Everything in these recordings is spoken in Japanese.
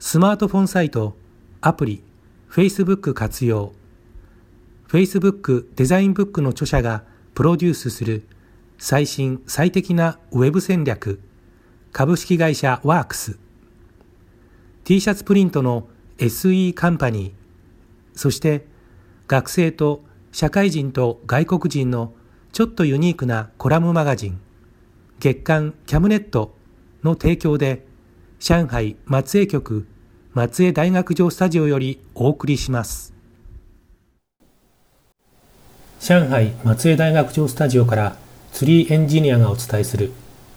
スマートフォンサイトアプリ Facebook 活用。Facebook デザインブックの著者がプロデュースする最新最適なウェブ戦略株式会社ワークス。T シャツプリントの SE カンパニーそして学生と社会人と外国人のちょっとユニークなコラムマガジン月刊キャムネットの提供で上海松江局松江大学城スタジオよりお送りします。上海松江大学城スタジオから釣りエンジニアがお伝えする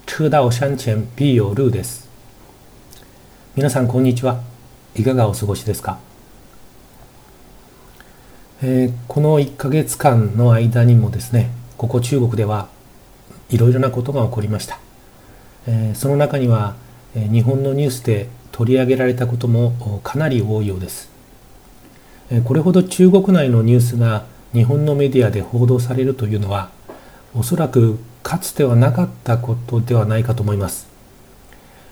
车道山前必有路です。皆さんこんにちは。いかがお過ごしですか、えー、この1ヶ月間の間にもですねここ中国ではいろいろなことが起こりました、えー、その中には、日本のニュースで取り上げられたこともかなり多いようです、これほど中国内のニュースが日本のメディアで報道されるというのはおそらくかつてはなかったことではないかと思います。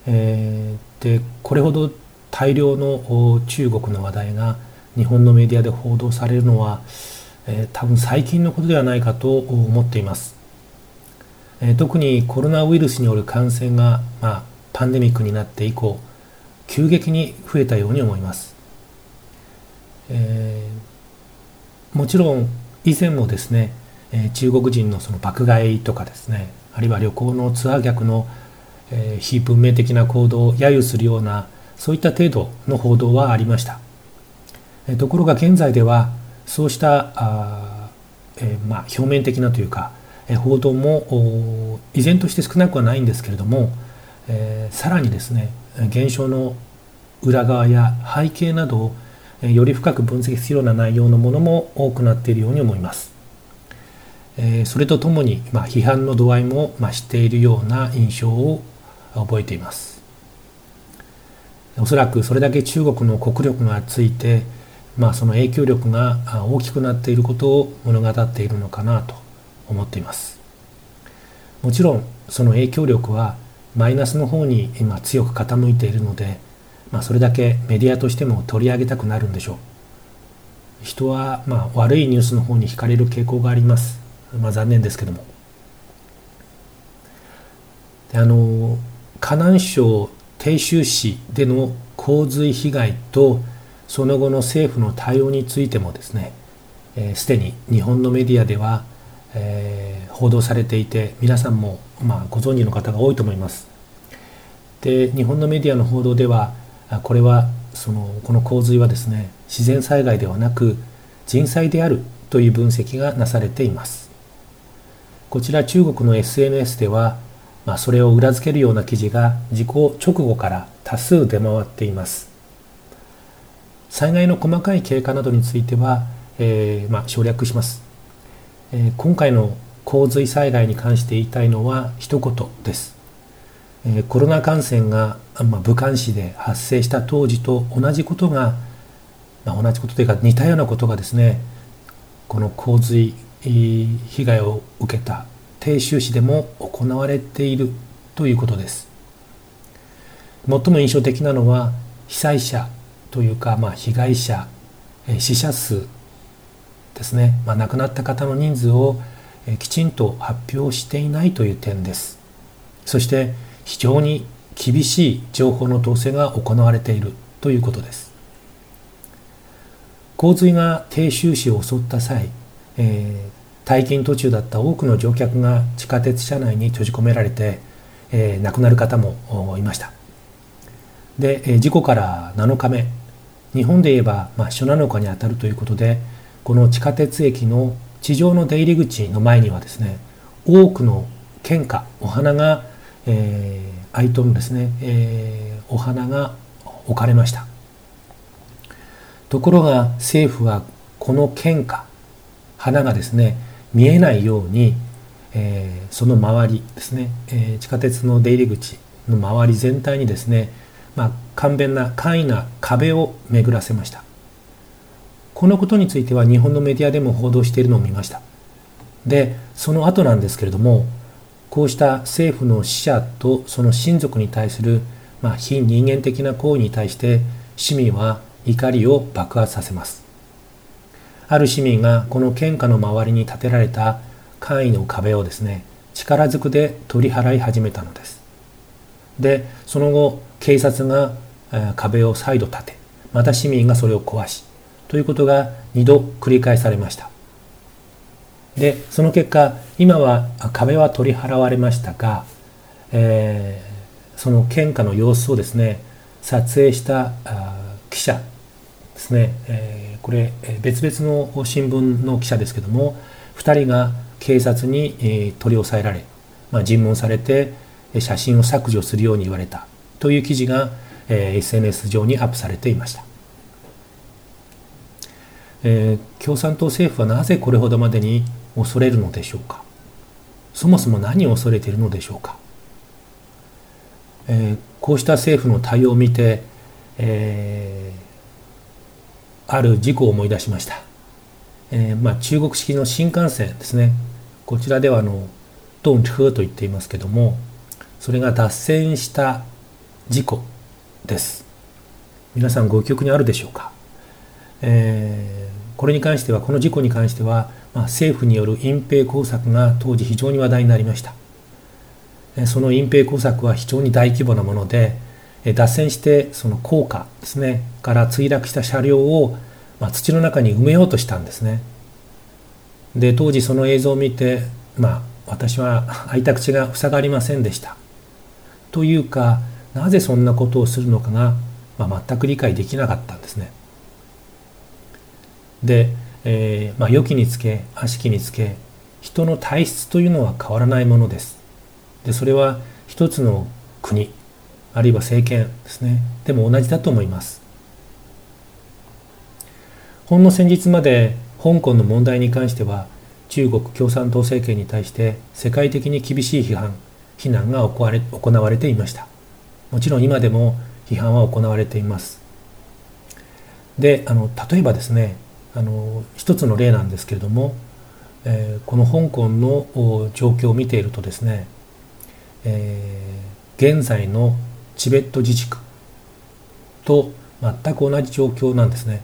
えー、でこれほど大量の中国の話題が日本のメディアで報道されるのは、えー、多分最近のことではないかと思っています。えー、特にコロナウイルスによる感染が、まあ、パンデミックになって以降急激に増えたように思います。えー、もちろん以前もですねえ中国人のその爆買いとかですねあるいは旅行のツアー客の、え非文明的な行動を揶揄するようなそういった程度の報道はありました、えところが現在ではそうしたあ、えまあ、表面的なというか、え報道も依然として少なくはないんですけれども、えさらにですね現象の裏側や背景などをより深く分析するような内容のものも多くなっているように思います。えそれとともに、まあ、批判の度合いも増しているような印象を覚えていますおそらくそれだけ中国の国力がついて、まあ、その影響力が大きくなっていることを物語っているのかなと思っていますもちろんその影響力はマイナスの方に今強く傾いているので、まあ、それだけメディアとしても取り上げたくなるんでしょう。人はまあ悪いニュースの方に惹かれる傾向があります。まあ、残念ですけども。であの河南省鄭州市での洪水被害とその後の政府の対応についてもですねすで、ー、に日本のメディアでは、えー、報道されていて皆さんも、まあ、ご存知の方が多いと思います。で日本のメディアの報道ではこれはそのこの洪水はですね自然災害ではなく人災であるという分析がなされています。こちら中国の SNS では、まあ、それを裏付けるような記事が事故直後から多数出回っています。災害の細かい経過などについては、えー、まあ、省略します、えー、今回の洪水災害に関して言いたいのは一言です、え、コロナ感染が、ま、武漢市で発生した当時と同じことが、まあ、同じことというか似たようなことがですねこの洪水被害を受けた鄭州市でも行われているということです。最も印象的なのは被災者というか、まあ、被害者死者数ですね、まあ、亡くなった方の人数をきちんと発表していないという点です。そして非常に厳しい情報の統制が行われているということです。洪水が鄭州市を襲った際、えー、退勤途中だった多くの乗客が地下鉄車内に閉じ込められて、えー、亡くなる方もいました。で、え、事故から7日目。日本で言えば、まあ、初7日にあたるということでこの地下鉄駅の地上の出入り口の前にはですね多くの献花お花が、えー、アイトンですね、えー、お花が置かれました。ところが政府はこの献花花がですね見えないように、えー、その周りですね、え、地下鉄の出入り口の周り全体にですね、まあ、簡便な簡易な壁を巡らせました。このことについては日本のメディアでも報道しているのを見ました。でその後なんですけれどもこうした政府の死者とその親族に対する、まあ、非人間的な行為に対して市民は怒りを爆発させます。ある市民がこの献花の周りに建てられた簡易の壁をですね力ずくで取り払い始めたのです。でその後警察が壁を再度建てまた市民がそれを壊しということが2度繰り返されましたでその結果今は壁は取り払われましたが、えー、その献花の様子をですね撮影した記者ですね、えー、これ別々の新聞の記者ですけども2人が警察に、え、取り押さえられ、まあ、尋問されて写真を削除するように言われたという記事が、えー、SNS 上にアップされていました。えー、共産党政府はなぜこれほどまでに恐れるのでしょうか？そもそも何を恐れているのでしょうか、えー、こうした政府の対応を見て、えー、ある事故を思い出しました、えまあ、中国式の新幹線ですね。こちらではあのドン車と言っていますけどもそれが脱線した事故です。皆さんご記憶にあるでしょうか、え、これに関してはこの事故に関してはまあ、政府による隠蔽工作が当時非常に話題になりました。その隠蔽工作は非常に大規模なもので脱線してその高架ですねから墜落した車両を、まあ、土の中に埋めようとしたんですね。で当時その映像を見てまあ私は開いた口が塞がりませんでした。というかなぜそんなことをするのかが、まあ、全く理解できなかったんですね。でえー、まあ、良きにつけ悪しきにつけ人の体質というのは変わらないものです。でそれは一つの国あるいは政権ですね。でも同じだと思います。ほんの先日まで香港の問題に関しては中国共産党政権に対して世界的に厳しい批判非難が行われ行われていました。もちろん今でも批判は行われています。であの例えばですねあの一つの例なんですけれども、えー、この香港の状況を見ているとですね、えー、現在のチベット自治区と全く同じ状況なんですね。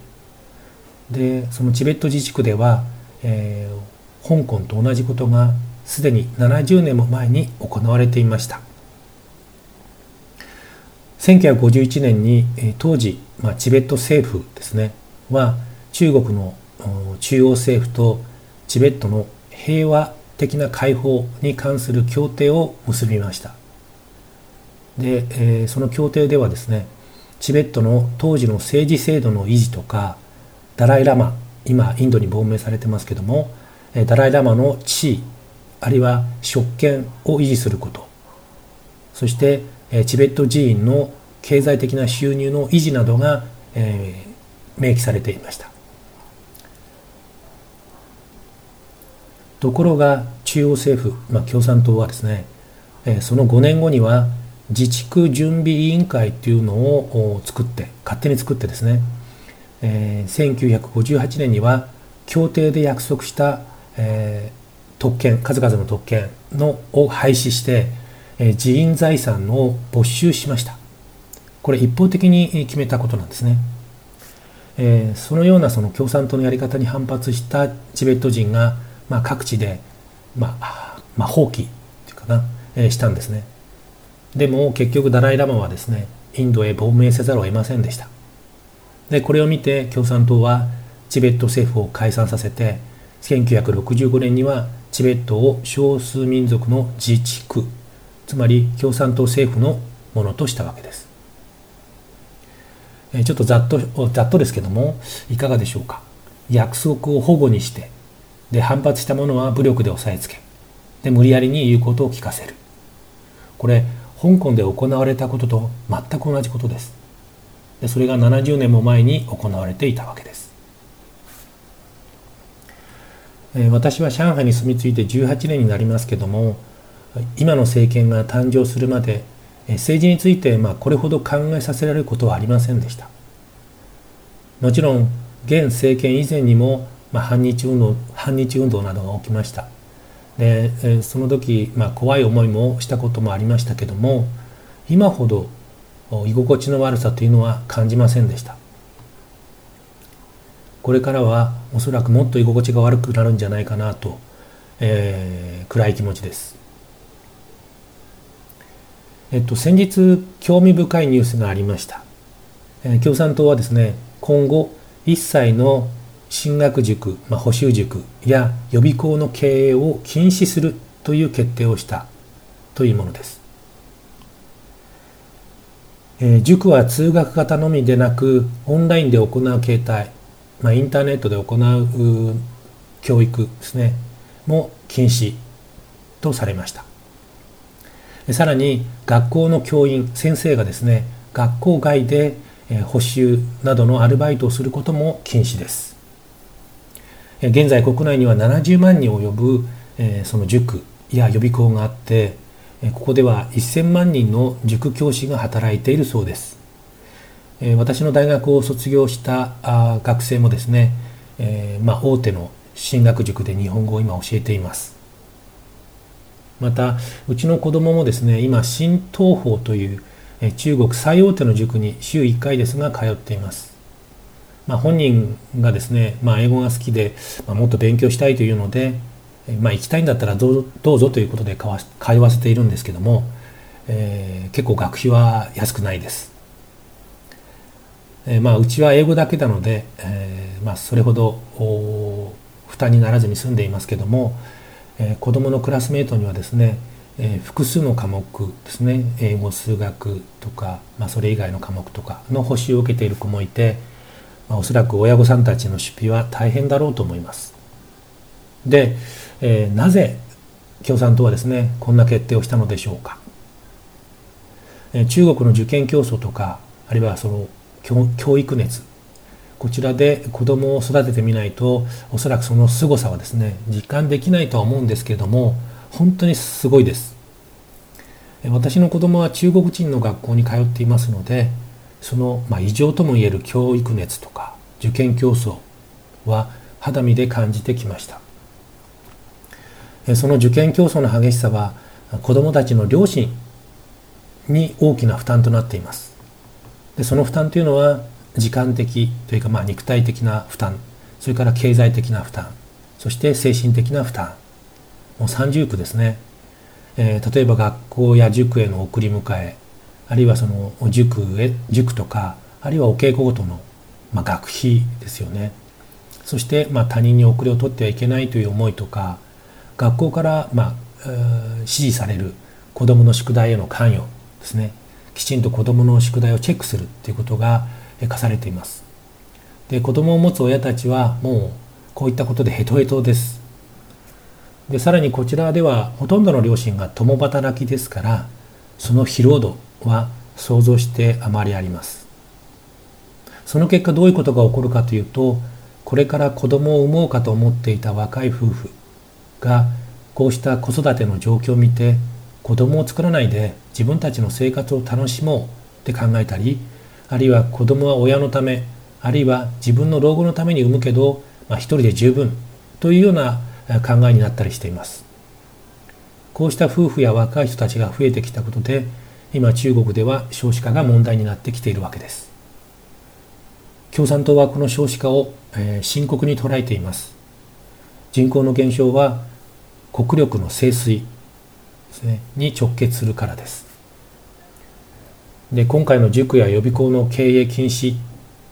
でそのチベット自治区では、えー、香港と同じことがすでに70年も前に行われていました。1951年に、当時、まあ、チベット政府ですねは中国の中央政府とチベットの平和的な解放に関する協定を結びました。で、えー、その協定ではですねチベットの当時の政治制度の維持とかダライ・ラマ今インドに亡命されてますけどもダライ・ラマの地位あるいは職権を維持することそしてチベット寺院の経済的な収入の維持などが、えー、明記されていました。ところが中央政府、まあ、共産党はですね、えその5年後には自治区準備委員会というのを作って勝手に作ってですね、えー、1958年には協定で約束した、えー、特権数々の特権のを廃止して、えー、寺院財産を没収しました。これ一方的に決めたことなんですね、えー、そのようなその共産党のやり方に反発したチベット人がまあ、各地で、まあ、まあ、放棄っていうかな、えー、したんですね。でも結局ダライ・ラマはですね、インドへ亡命せざるを得ませんでした。で、これを見て共産党はチベット政府を解散させて1965年にはチベットを少数民族の自治区つまり共産党政府のものとしたわけですちょっとざっとざっとですけどもいかがでしょうか約束を保護にしてで反発した者は武力で押さえつけで無理やりに言うことを聞かせる。これ香港で行われたことと全く同じことです。でそれが70年も前に行われていたわけです、え私は上海に住み着いて18年になりますけども今の政権が誕生するまで政治についてまあこれほど考えさせられることはありませんでした。もちろん現政権以前にも、まあ、反日運動反日運動などが起きました。でその時、まあ、怖い思いもしたこともありましたけども今ほど居心地の悪さというのは感じませんでした。これからはおそらくもっと居心地が悪くなるんじゃないかなと、えー、暗い気持ちです。えっと先日興味深いニュースがありました、え、共産党はですね今後一切の進学塾、まあ、補習塾や予備校の経営を禁止するという決定をしたというものです。えー、塾は通学型のみでなくオンラインで行う形態、まあ、インターネットで行う教育ですねも禁止とされましたさらに学校の教員先生がですね学校外で補習などのアルバイトをすることも禁止です現在国内には70万人を呼ぶその塾や予備校があってここでは1000万人の塾教師が働いているそうです。私の大学を卒業した学生もですね、まあ、大手の進学塾で日本語を今教えています。またうちの子供もですね今新東宝という中国最大手の塾に週1回ですが通っています。まあ、本人がですね、まあ、英語が好きで、まあ、もっと勉強したいというので、まあ、行きたいんだったらどうどうぞということで通わせているんですけども、えー、結構学費は安くないです。えー、まあ、うちは英語だけなので、えー、まあ、それほど負担にならずに済んでいますけども、えー、子どものクラスメートにはですね、えー、複数の科目ですね英語数学とか、まあ、それ以外の科目とかの補習を受けている子もいて、まあ、おそらく親御さんたちの出費は大変だろうと思います。で、えー、なぜ共産党はですねこんな決定をしたのでしょうか。えー、中国の受験競争とかあるいはその教育熱こちらで子供を育ててみないとおそらくその凄さはですね実感できないとは思うんですけれども本当にすごいです私の子供は中国人の学校に通っていますのでその、まあ、異常ともいえる教育熱とか受験競争は肌身で感じてきました。その受験競争の激しさは子どもたちの両親に大きな負担となっています。でその負担というのは時間的というかまあ肉体的な負担それから経済的な負担そして精神的な負担。もう三重苦ですね、えー、例えば学校や塾への送り迎えあるいはその塾へ塾とかあるいはお稽古ごとの、まあ、学費ですよね。そしてまあ他人に遅れを取ってはいけないという思いとか学校からまあ、指示される子どもの宿題への関与ですね。きちんと子どもの宿題をチェックするということが課されています。で子どもを持つ親たちはもうこういったことでヘトヘトです。でさらにこちらではほとんどの両親が共働きですからその疲労度は想像してあまりあります。その結果どういうことが起こるかというとこれから子供を産もうかと思っていた若い夫婦がこうした子育ての状況を見て子供を作らないで自分たちの生活を楽しもうって考えたりあるいは子供は親のためあるいは自分の老後のために産むけど、まあ、一人で十分というような考えになったりしています。こうした夫婦や若い人たちが増えてきたことで今中国では少子化が問題になってきているわけです。共産党はこの少子化を、え、深刻に捉えています。人口の減少は国力の清水に直結するからです。で今回の塾や予備校の経営禁止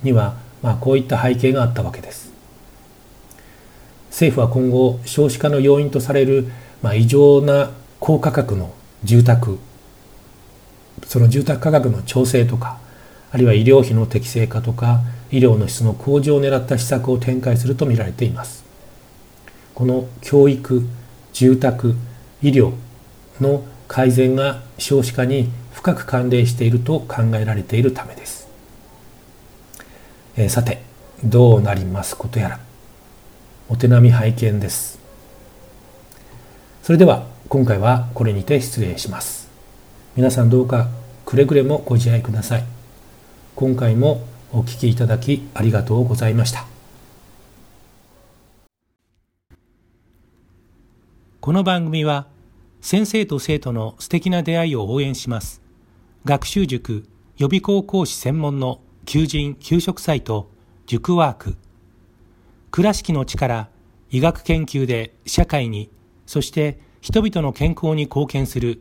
には、まあ、こういった背景があったわけです。政府は今後少子化の要因とされる、まあ、異常な高価格の住宅その住宅価格の調整とかあるいは医療費の適正化とか医療の質の向上を狙った施策を展開するとみられています。この教育住宅医療の改善が少子化に深く関連していると考えられているためです、えー、さてどうなります？ことやら。お手並み拝見です。それでは今回はこれにて失礼します。皆さんどうかくれぐれもご自愛ください。今回もお聞きいただきありがとうございました。この番組は先生と生徒の素敵な出会いを応援します。学習塾予備校講師専門の求人・給食サイト塾ワーク。倉敷の力医学研究で社会にそして人々の健康に貢献する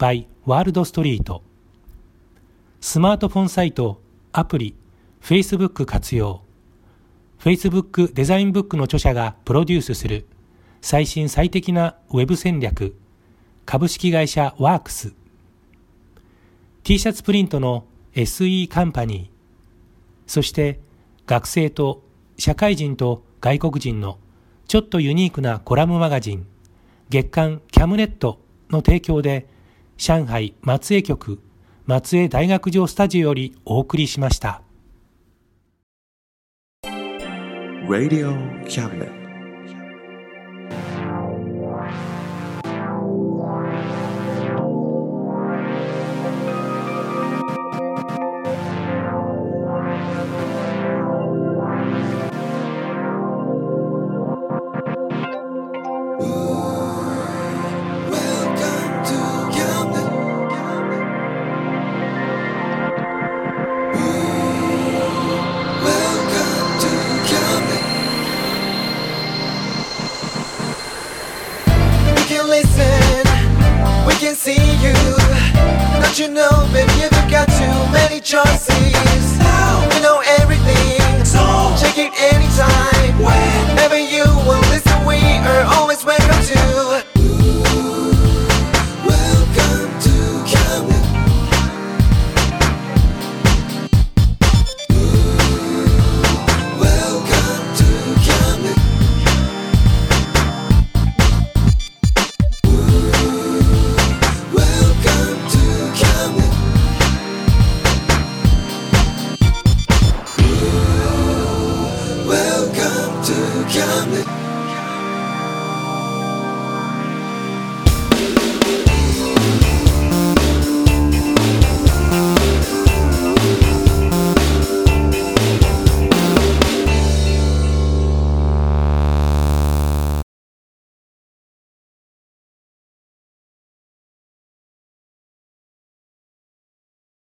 by ワールドストリート。スマートフォンサイト、アプリ、Facebook 活用。Facebook デザインブックの著者がプロデュースする最新最適なウェブ戦略。株式会社ワークス。T シャツプリントの SE カンパニー。そして学生と社会人と外国人のちょっとユニークなコラムマガジン月刊キャムネットの提供で上海松江局松江大学城スタジオよりお送りしました。Radio Cabinet choices.